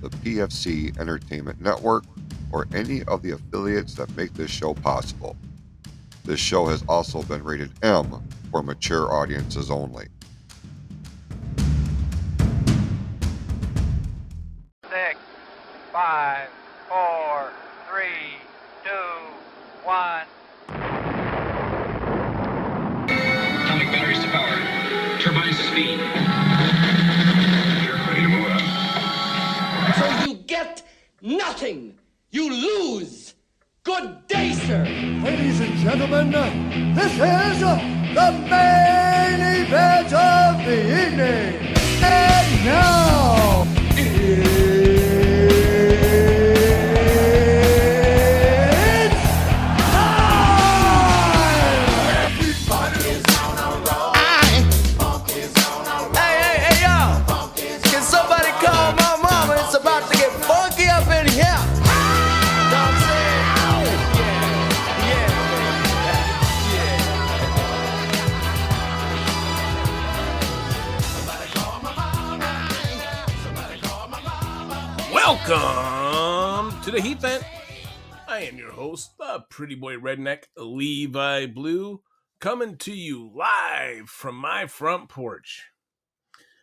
the PFC Entertainment Network or any of the affiliates that make this show possible. This show has also been rated M for mature audiences only. six, five, four, three, two, one. Atomic batteries to power. Turbines to speed. Nothing. You lose. Good day, sir. Ladies and gentlemen, this is the main event of the evening. And now, the Heat Vent. I am your host, the pretty boy redneck Levi Blue, coming to you live from my front porch.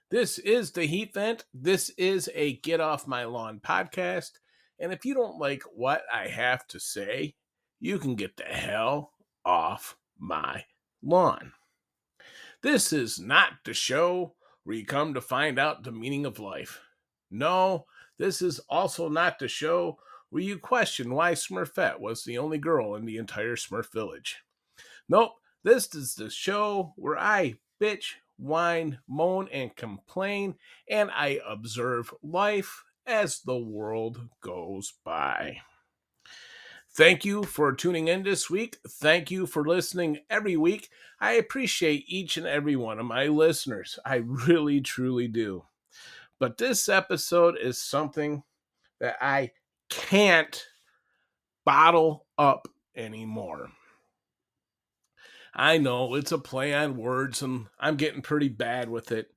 This is the Heat Vent. This is a Get Off My Lawn podcast. And if you don't like what I have to say, you can get the hell off my lawn. This is not the show where you come to find out the meaning of life. No, this is also not the show where you question why Smurfette was the only girl in the entire Smurf village. Nope, this is the show where I bitch, whine, moan, and complain, and I observe life as the world goes by. Thank you for tuning in this week. Thank you for listening every week. I appreciate each and every one of my listeners. I really, truly do. But this episode is something that I can't bottle up anymore. I know it's a play on words and I'm getting pretty bad with it.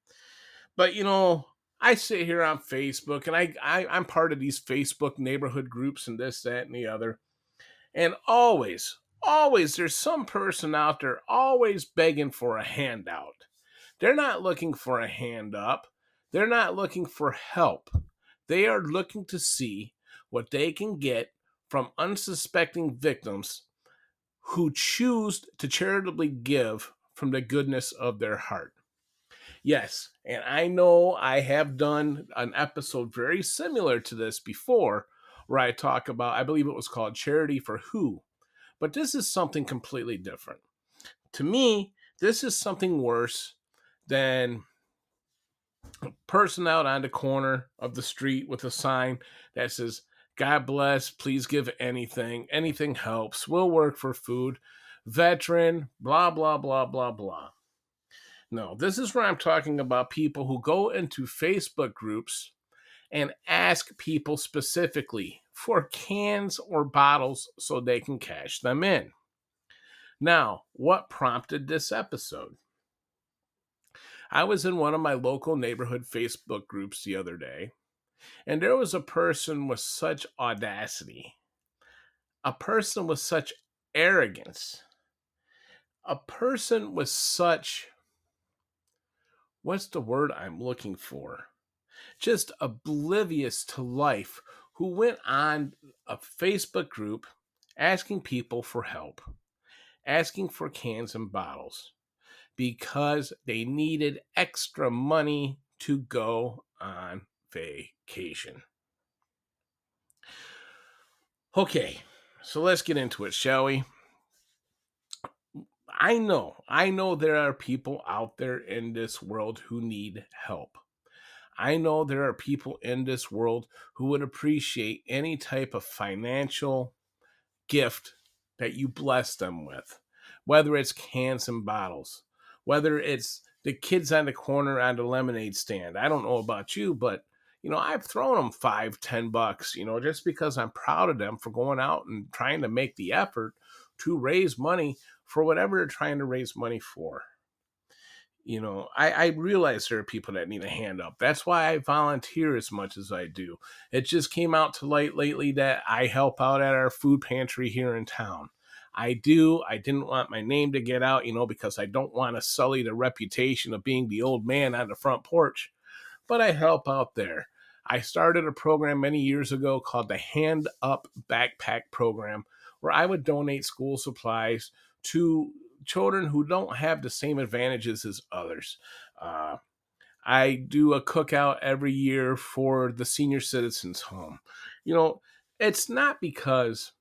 But you know, I sit here on Facebook and I, I I'm part of these Facebook neighborhood groups and this, that, and the other. And always, always there's some person out there always begging for a handout. They're not looking for a hand up. They're not looking for help. They are looking to see what they can get from unsuspecting victims who choose to charitably give from the goodness of their heart. Yes, and I know I have done an episode very similar to this before where I talk about, I believe it was called Charity for Who, but this is something completely different. To me, this is something worse than a person out on the corner of the street with a sign that says, God bless, please give anything. Anything helps. We'll work for food. Veteran, blah, blah, blah, blah, blah. No, this is where I'm talking about people who go into Facebook groups and ask people specifically for cans or bottles so they can cash them in. Now, what prompted this episode? I was in one of my local neighborhood Facebook groups the other day, and there was a person with such audacity, a person with such arrogance, a person with such what's the word I'm looking for? Just oblivious to life, who went on a Facebook group asking people for help, asking for cans and bottles because they needed extra money to go on vacation. Okay, so let's get into it, shall we? I know, I know there are people out there in this world who need help. I know there are people in this world who would appreciate any type of financial gift that you bless them with, whether it's cans and bottles, whether it's the kids on the corner on the lemonade stand. I don't know about you, but you know, I've thrown them five, ten bucks, you know, just because I'm proud of them for going out and trying to make the effort to raise money for whatever they're trying to raise money for. You know, I, I realize there are people that need a hand up. That's why I volunteer as much as I do. It just came out to light lately that I help out at our food pantry here in town. I do. I didn't want my name to get out, you know, because I don't want to sully the reputation of being the old man on the front porch. But I help out there. I started a program many years ago called the Hand Up Backpack Program, where I would donate school supplies to children who don't have the same advantages as others. Uh, I do a cookout every year for the senior citizens home. You know, it's not because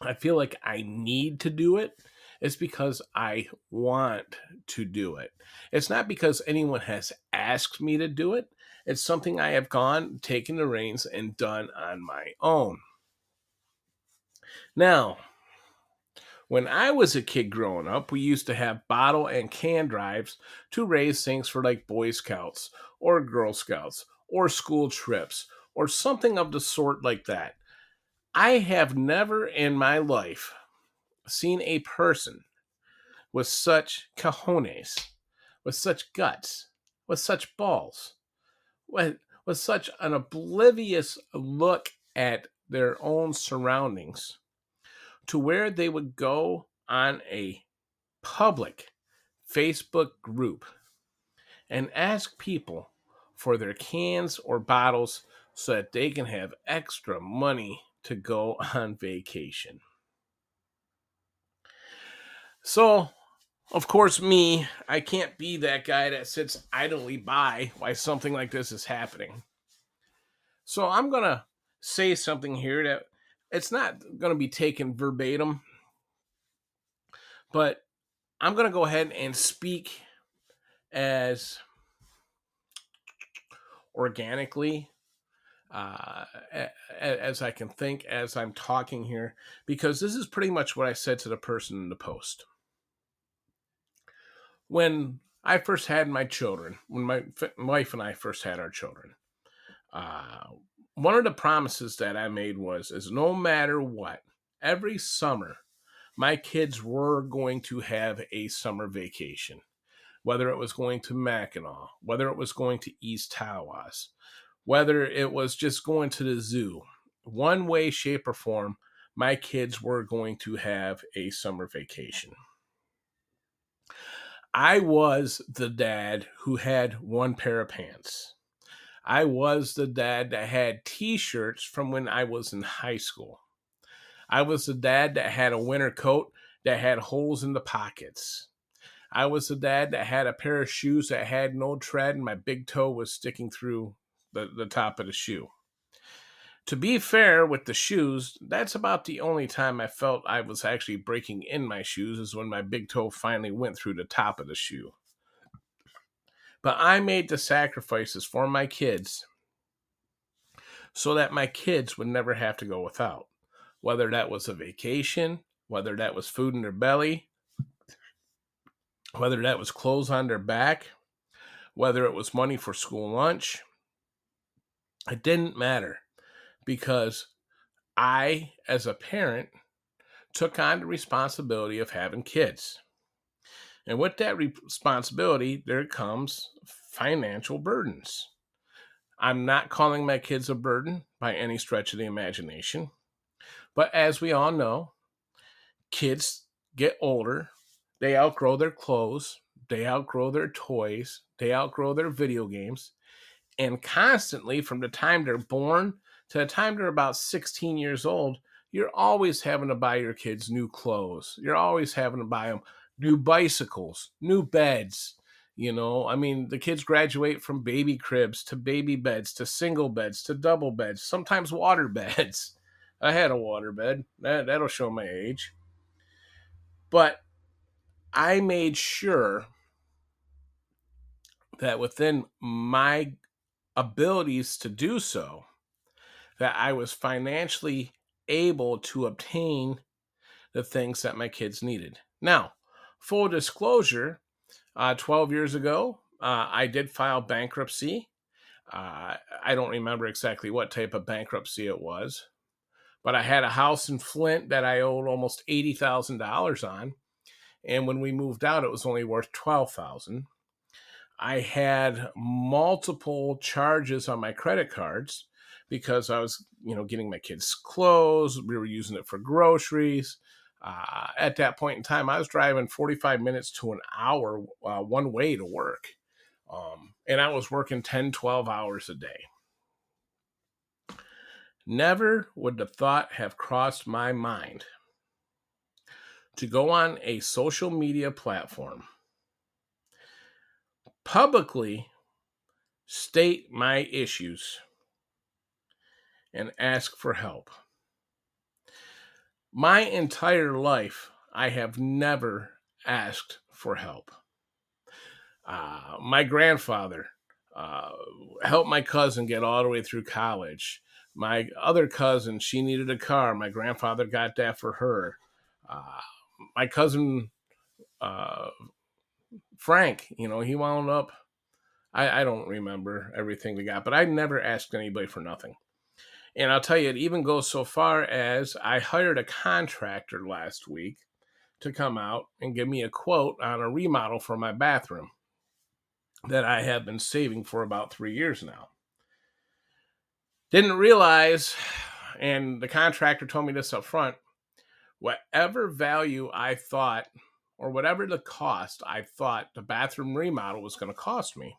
I feel like I need to do it. It's because I want to do it. It's not because anyone has asked me to do it. It's something I have gone, taken the reins, and done on my own. Now, when I was a kid growing up, we used to have bottle and can drives to raise things for like Boy Scouts or Girl Scouts or school trips or something of the sort like that. I have never in my life seen a person with such cojones, with such guts, with such balls, with, with such an oblivious look at their own surroundings to where they would go on a public Facebook group and ask people for their cans or bottles so that they can have extra money to go on vacation. So, of course, me, I can't be that guy that sits idly by while something like this is happening. So, I'm going to say something here that it's not going to be taken verbatim, but I'm going to go ahead and speak as organically uh, as I can think as I'm talking here, because this is pretty much what I said to the person in the post. When I first had my children, when my wife and I first had our children, uh, one of the promises that I made was is no matter what, every summer my kids were going to have a summer vacation. Whether it was going to Mackinac, whether it was going to East Tawas, whether it was just going to the zoo, one way, shape, or form, my kids were going to have a summer vacation. I was the dad who had one pair of pants. I was the dad that had t shirts from when I was in high school. I was the dad that had a winter coat that had holes in the pockets. I was the dad that had a pair of shoes that had no tread and my big toe was sticking through the, the top of the shoe. To be fair with the shoes, that's about the only time I felt I was actually breaking in my shoes is when my big toe finally went through the top of the shoe. But I made the sacrifices for my kids so that my kids would never have to go without. Whether that was a vacation, whether that was food in their belly, whether that was clothes on their back, whether it was money for school lunch, it didn't matter because I, as a parent, took on the responsibility of having kids. And with that responsibility, there comes financial burdens. I'm not calling my kids a burden by any stretch of the imagination. But as we all know, kids get older, they outgrow their clothes, they outgrow their toys, they outgrow their video games, and constantly from the time they're born to the time they're about 16 years old, you're always having to buy your kids new clothes. You're always having to buy them new bicycles, new beds. You know, I mean, the kids graduate from baby cribs to baby beds to single beds to double beds, sometimes water beds. I had a water bed. That, that'll show my age. But I made sure that within my abilities to do so that I was financially able to obtain the things that my kids needed. Now, full disclosure, uh, 12 years ago, uh, I did file bankruptcy. Uh, I don't remember exactly what type of bankruptcy it was, but I had a house in Flint that I owed almost $80,000 on. And when we moved out, it was only worth 12000 I had multiple charges on my credit cards because I was, you know, getting my kids clothes. We were using it for groceries. Uh, at that point in time, I was driving 45 minutes to an hour uh, one way to work. Um, and I was working 10, 12 hours a day. Never would the thought have crossed my mind to go on a social media platform, publicly state my issues, and ask for help. My entire life, I have never asked for help. Uh, my grandfather uh, helped my cousin get all the way through college. My other cousin, she needed a car. My grandfather got that for her. Uh, my cousin uh, Frank, you know, he wound up. I, I don't remember everything we got, but I never asked anybody for nothing. And I'll tell you, it even goes so far as I hired a contractor last week to come out and give me a quote on a remodel for my bathroom that I have been saving for about three years now. Didn't realize, and the contractor told me this up front whatever value I thought, or whatever the cost I thought the bathroom remodel was going to cost me,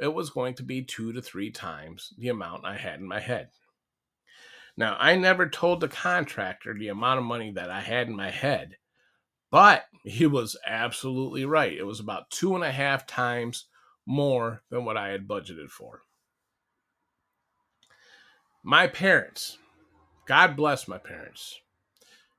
it was going to be two to three times the amount I had in my head. Now, I never told the contractor the amount of money that I had in my head, but he was absolutely right. It was about two and a half times more than what I had budgeted for. My parents, God bless my parents.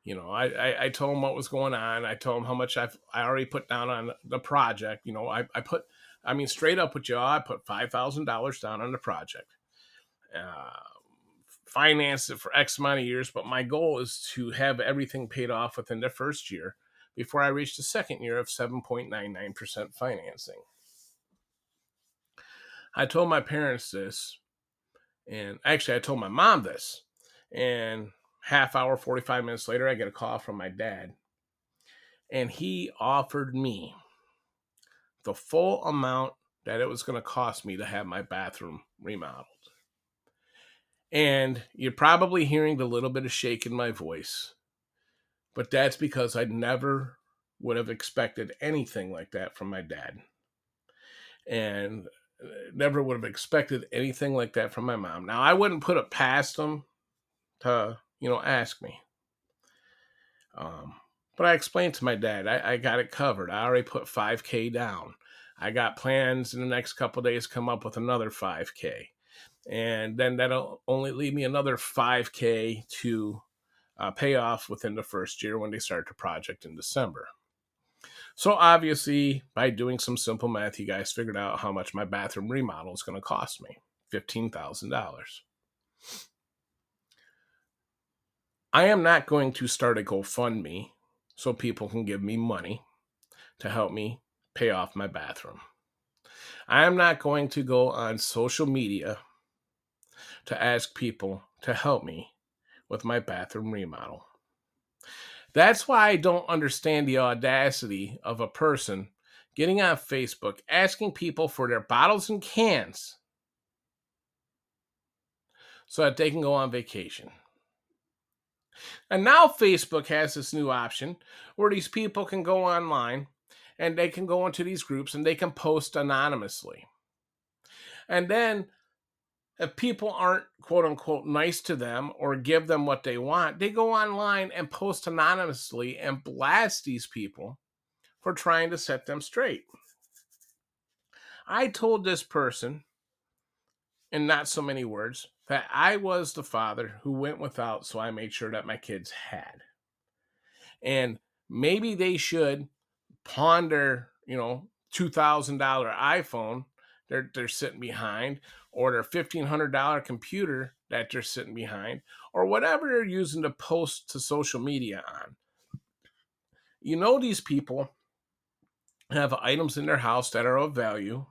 You know, I, I, I told them what was going on. I told them how much I've, I already put down on the project. You know, I, I put I mean, straight up with you, I put five thousand dollars down on the project, uh, finance it for X amount of years. But my goal is to have everything paid off within the first year before I reach the second year of seven point nine nine percent financing. I told my parents this, and actually, I told my mom this, and half hour, forty five minutes later, I get a call from my dad, and he offered me the full amount that it was going to cost me to have my bathroom remodeled. And you're probably hearing the little bit of shake in my voice, but that's because I never would have expected anything like that from my dad. And uh, never would have expected anything like that from my mom. Now, I wouldn't put it past them to, you know, ask me. Um, but I explained to my dad, I, I got it covered. I already put 5K down. I got plans in the next couple days come up with another 5K. And then that'll only leave me another 5K to uh, pay off within the first year when they start the project in December. So obviously, by doing some simple math, you guys figured out how much my bathroom remodel is going to cost me $15,000. I am not going to start a GoFundMe so people can give me money to help me pay off my bathroom. I am not going to go on social media to ask people to help me with my bathroom remodel. That's why I don't understand the audacity of a person getting on Facebook asking people for their bottles and cans so that they can go on vacation. And now Facebook has this new option where these people can go online and they can go into these groups and they can post anonymously. And then if people aren't quote unquote nice to them or give them what they want, they go online and post anonymously and blast these people for trying to set them straight. I told this person, in not so many words, that I was the father who went without, so I made sure that my kids had. And maybe they should ponder, you know, $2,000 iPhone they're they're sitting behind, or their fifteen hundred dollar computer that they're sitting behind, or whatever they're using to post to social media on. You know these people have items in their house that are of value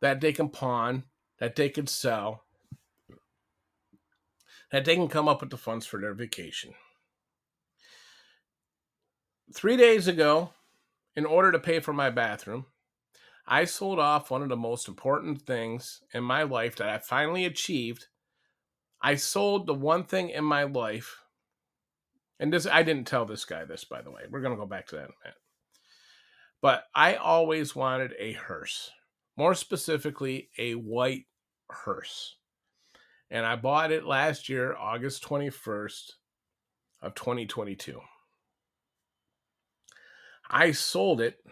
that they can pawn, that they can sell, that they can come up with the funds for their vacation. Three days ago, in order to pay for my bathroom, I sold off one of the most important things in my life that I finally achieved. I sold the one thing in my life, and this I didn't tell this guy this, by the way. We're gonna go back to that in a minute. But I always wanted a hearse, more specifically, a white hearse. And I bought it last year, August 21st of 2022. I sold it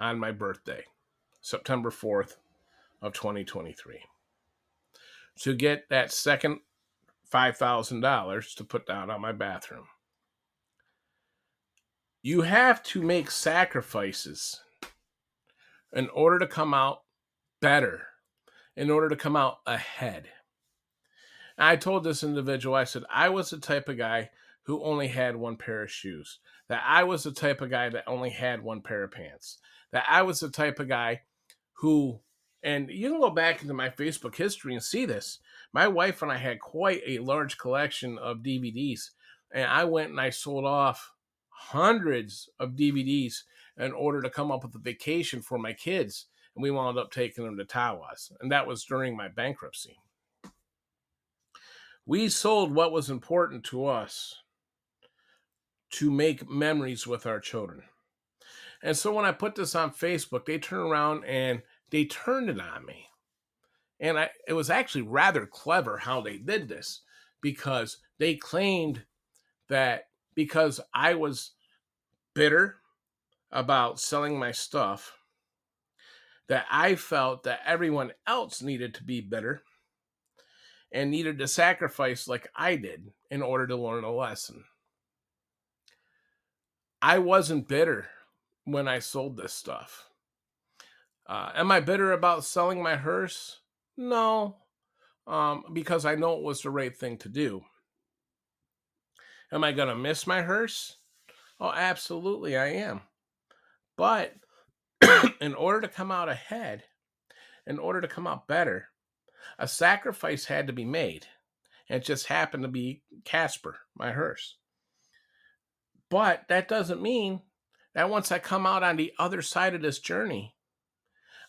on my birthday, September 4th of 2023. To get that second $5,000 to put down on my bathroom. You have to make sacrifices in order to come out better, in order to come out ahead. I told this individual, I said, I was the type of guy who only had one pair of shoes, that I was the type of guy that only had one pair of pants, that I was the type of guy who, and you can go back into my Facebook history and see this. My wife and I had quite a large collection of DVDs, and I went and I sold off hundreds of DVDs in order to come up with a vacation for my kids. And we wound up taking them to Tawas. And that was during my bankruptcy. We sold what was important to us to make memories with our children. And so when I put this on Facebook, they turned around and they turned it on me. And I, it was actually rather clever how they did this because they claimed that because I was bitter about selling my stuff, that I felt that everyone else needed to be bitter and needed to sacrifice like I did in order to learn a lesson. I wasn't bitter when I sold this stuff. Uh, am I bitter about selling my hearse? No, um, because I know it was the right thing to do. Am I going to miss my hearse? Oh, absolutely, I am. But in order to come out ahead, in order to come out better, a sacrifice had to be made. And it just happened to be Casper, my hearse. But that doesn't mean that once I come out on the other side of this journey,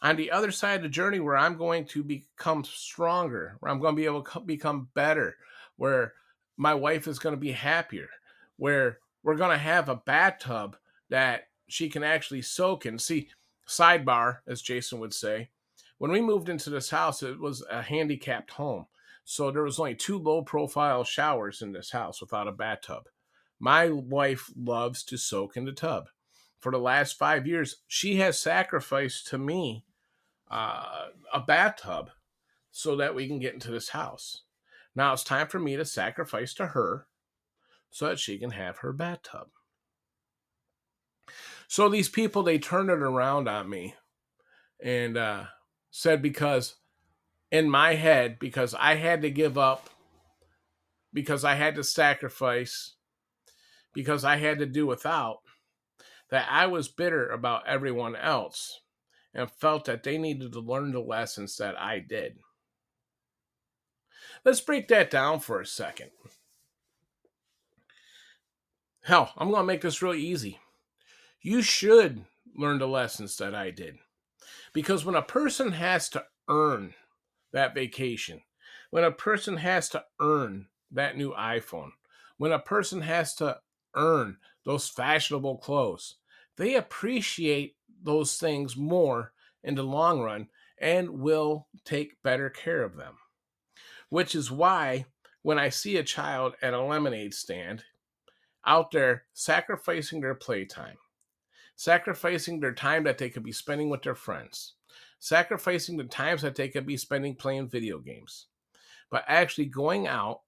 on the other side of the journey where I'm going to become stronger, where I'm going to be able to become better, where my wife is going to be happier, where we're going to have a bathtub that she can actually soak in. See, sidebar, as Jason would say, when we moved into this house, it was a handicapped home. So there was only two low profile showers in this house without a bathtub. My wife loves to soak in the tub. For the last five years, she has sacrificed to me uh, a bathtub so that we can get into this house. Now it's time for me to sacrifice to her so that she can have her bathtub. So these people, they turned it around on me and uh, said, because in my head, because I had to give up, because I had to sacrifice, because I had to do without, that I was bitter about everyone else and felt that they needed to learn the lessons that I did. Let's break that down for a second. Hell, I'm going to make this really easy. You should learn the lessons that I did. Because when a person has to earn that vacation, when a person has to earn that new iPhone, when a person has to earn those fashionable clothes, they appreciate those things more in the long run and will take better care of them. Which is why when I see a child at a lemonade stand out there sacrificing their playtime, sacrificing their time that they could be spending with their friends, sacrificing the times that they could be spending playing video games, but actually going out,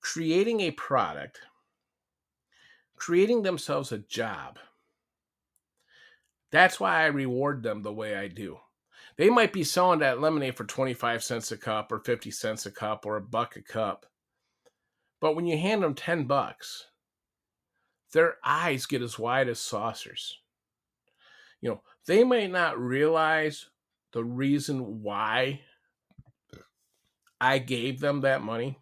creating a product, creating themselves a job That's why I reward them the way I do. They might be selling that lemonade for 25 cents a cup or 50 cents a cup or a buck a cup. But when you hand them 10 bucks, their eyes get as wide as saucers. You know, they might not realize the reason why I gave them that money,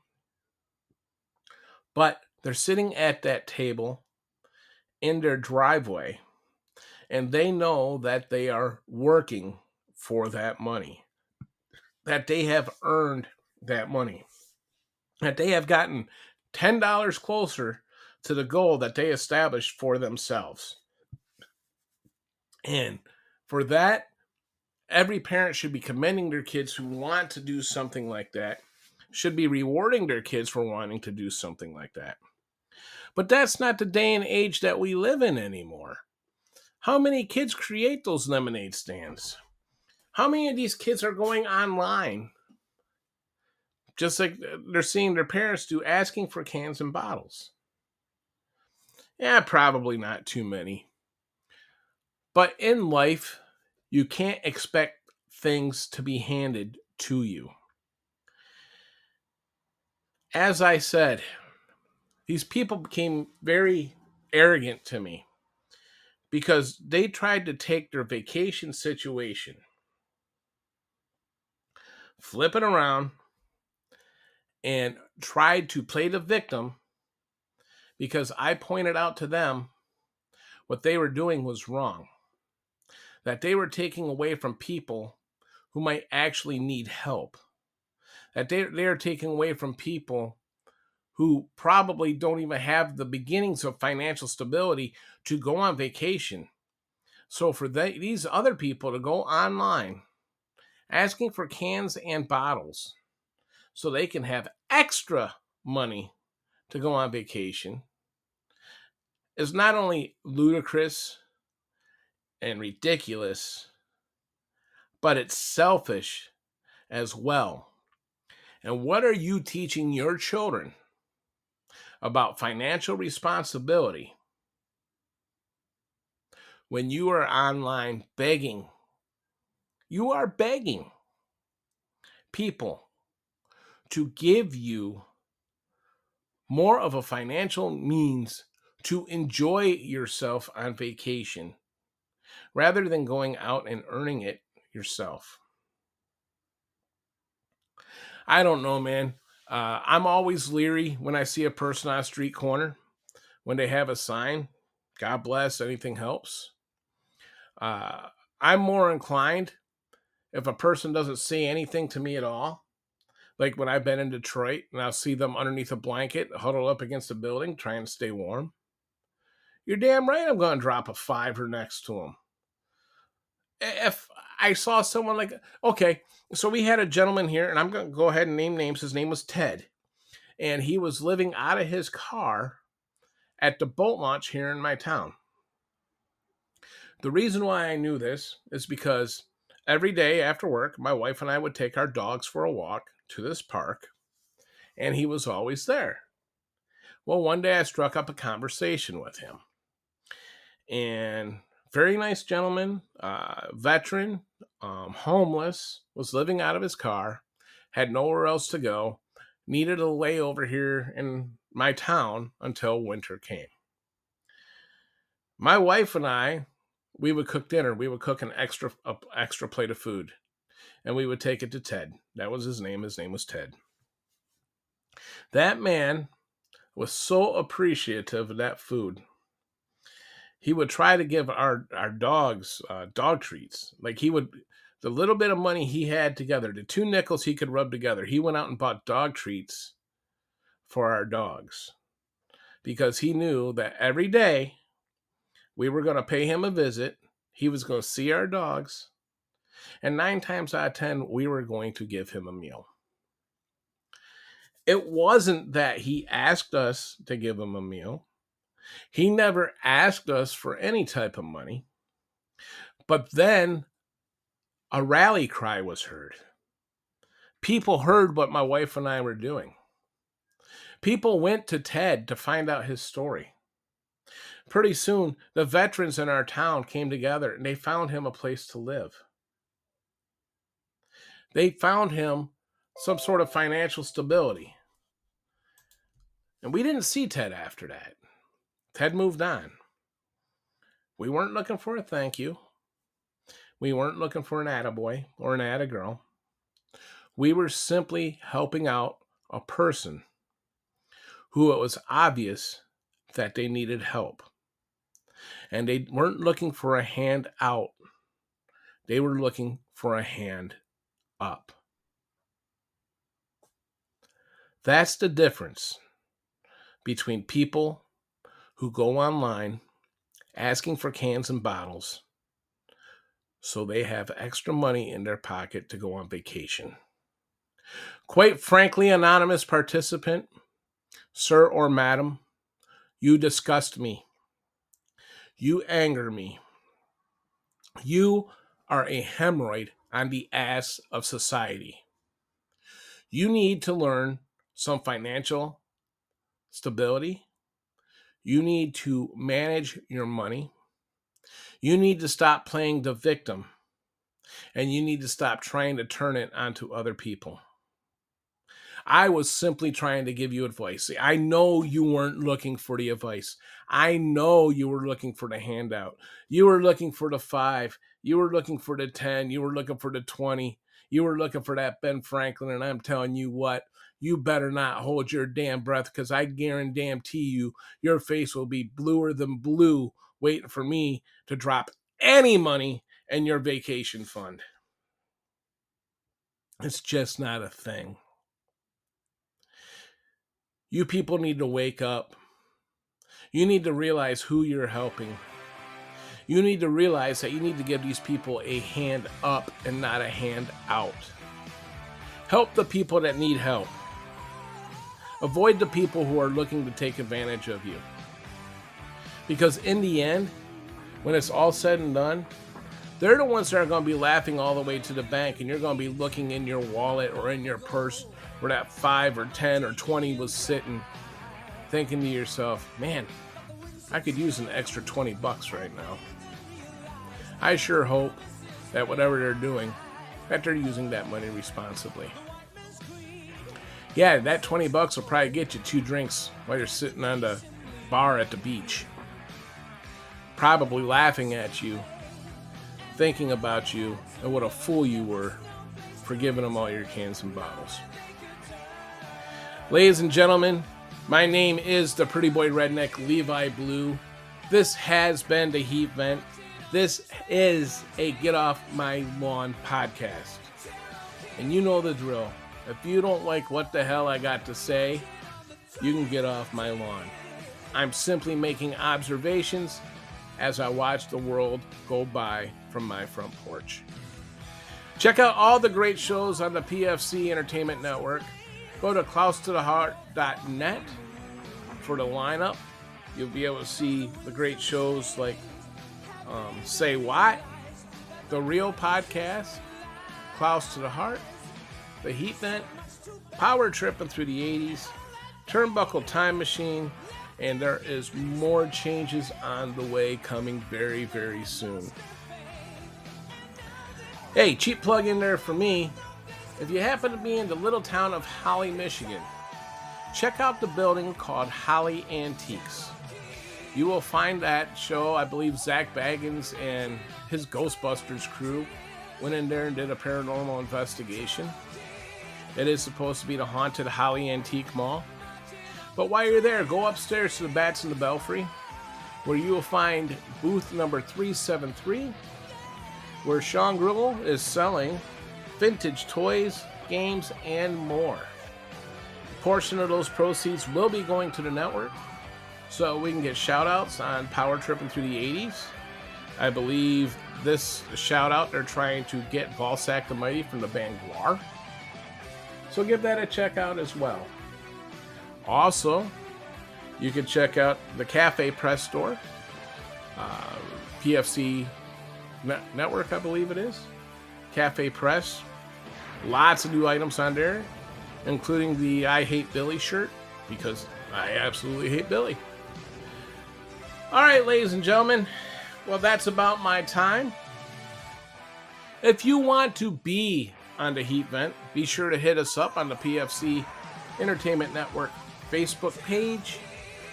but they're sitting at that table in their driveway and they know that they are working for that money, that they have earned that money, that they have gotten $10 closer to the goal that they established for themselves. And for that, every parent should be commending their kids who want to do something like that, should be rewarding their kids for wanting to do something like that. But that's not the day and age that we live in anymore. How many kids create those lemonade stands? How many of these kids are going online? Just like they're seeing their parents do, asking for cans and bottles. Yeah, probably not too many. But in life, you can't expect things to be handed to you. As I said, these people became very arrogant to me because they tried to take their vacation situation, flip it around, and tried to play the victim because I pointed out to them what they were doing was wrong. That they were taking away from people who might actually need help. That they, they are taking away from people who probably don't even have the beginnings of financial stability to go on vacation. So for they, these other people to go online asking for cans and bottles so they can have extra money to go on vacation is not only ludicrous and ridiculous, but it's selfish as well. And what are you teaching your children about financial responsibility when you are online begging? You are begging people to give you more of a financial means to enjoy yourself on vacation rather than going out and earning it yourself. I don't know, man. Uh, I'm always leery when I see a person on a street corner when they have a sign, God bless, anything helps. Uh, I'm more inclined if a person doesn't say anything to me at all. Like when I've been in Detroit and I'll see them underneath a blanket, huddled up against a building, trying to stay warm. You're damn right I'm going to drop a fiver next to him. If I saw someone like, okay, so we had a gentleman here, and I'm going to go ahead and name names. His name was Ted, and he was living out of his car at the boat launch here in my town. The reason why I knew this is because every day after work, my wife and I would take our dogs for a walk to this park, and he was always there. Well, one day I struck up a conversation with him, and very nice gentleman, uh, veteran, um, homeless, was living out of his car, had nowhere else to go, needed a layover here in my town until winter came. My wife and I, we would cook dinner. We would cook an extra a extra plate of food, and we would take it to Ted. That was his name. His name was Ted. That man was so appreciative of that food he would try to give our our dogs uh, dog treats. Like he would, the little bit of money he had together, the two nickels he could rub together, he went out and bought dog treats for our dogs because he knew that every day we were going to pay him a visit. He was going to see our dogs, and nine times out of ten, we were going to give him a meal. It wasn't that he asked us to give him a meal he never asked us for any type of money. But then a rally cry was heard. People heard what my wife and I were doing. People went to Ted to find out his story. Pretty soon, the veterans in our town came together and they found him a place to live. They found him some sort of financial stability. And we didn't see Ted after that. Ted moved on. We weren't looking for a thank you. We weren't looking for an attaboy or an attagirl. We were simply helping out a person who it was obvious that they needed help. And they weren't looking for a hand out, they were looking for a hand up. That's the difference between people who go online asking for cans and bottles so they have extra money in their pocket to go on vacation. Quite frankly, anonymous participant, sir or madam, you disgust me. You anger me. You are a hemorrhoid on the ass of society. You need to learn some financial stability. You need to manage your money. You need to stop playing the victim and you need to stop trying to turn it onto other people. I was simply trying to give you advice. I know you weren't looking for the advice. I know you were looking for the handout. You were looking for the five. You were looking for the 10. You were looking for the 20. You were looking for that Ben Franklin. And I'm telling you what, you better not hold your damn breath because I guarantee you, your face will be bluer than blue waiting for me to drop any money in your vacation fund. It's just not a thing. You people need to wake up. You need to realize who you're helping. You need to realize that you need to give these people a hand up and not a hand out. Help the people that need help. Avoid the people who are looking to take advantage of you. Because in the end, when it's all said and done, they're the ones that are going to be laughing all the way to the bank, and you're going to be looking in your wallet or in your purse where that 5 or 10 or 20 was sitting, thinking to yourself, man, I could use an extra 20 bucks right now. I sure hope that whatever they're doing, that they're using that money responsibly yeah, that 20 bucks will probably get you two drinks while you're sitting on the bar at the beach. Probably laughing at you, thinking about you, and what a fool you were for giving them all your cans and bottles. Ladies and gentlemen, my name is the Pretty Boy Redneck Levi Blue. This has been the Heat Vent. This is a Get Off My Lawn podcast. And you know the drill. If you don't like what the hell I got to say, you can get off my lawn. I'm simply making observations as I watch the world go by from my front porch. Check out all the great shows on the PFC Entertainment Network. Go to clousetotheheart.net for the lineup. You'll be able to see the great shows like um, Say What, The Real Podcast, Klaus to the Heart, the Heat Vent, Power Tripping through the 80s, Turnbuckle Time Machine, and there is more changes on the way coming very, very soon. Hey, cheap plug in there for me. If you happen to be in the little town of Holly, Michigan, check out the building called Holly Antiques. You will find that show, I believe Zak Bagans and his Ghostbusters crew went in there and did a paranormal investigation. It is supposed to be the haunted Holly Antique Mall. But while you're there, go upstairs to the Bats in the Belfry, where you will find booth number 373, where Sean Gribble is selling vintage toys, games, and more. A portion of those proceeds will be going to the network, so we can get shout outs on Power Tripping through the 80s. I believe this shout out they're trying to get Volsac the Mighty from the band GWAR. So give that a check out as well. Also, you can check out the Cafe Press Store, uh, PFC Net- Network, I believe it is. Cafe Press. Lots of new items on there, including the I Hate Billy shirt, because I absolutely hate Billy. All right, ladies and gentlemen. Well, that's about my time. If you want to be on the Heat Vent, be sure to hit us up on the PFC Entertainment Network Facebook page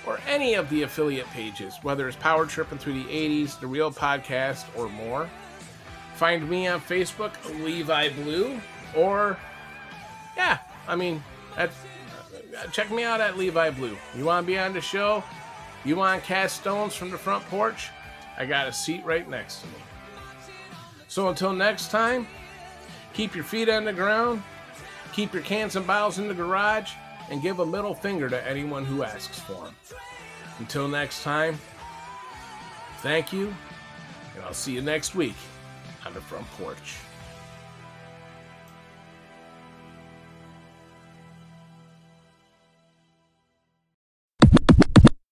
or any of the affiliate pages, whether it's Power Tripping Through the 80s, The Real Podcast, or more. Find me on Facebook, Levi Blue, or yeah, I mean, that's, uh, check me out at Levi Blue. You want to be on the show? You want to cast stones from the front porch? I got a seat right next to me. So until next time, keep your feet on the ground, keep your cans and bottles in the garage, and give a middle finger to anyone who asks for them. Until next time, thank you, and I'll see you next week on the front porch.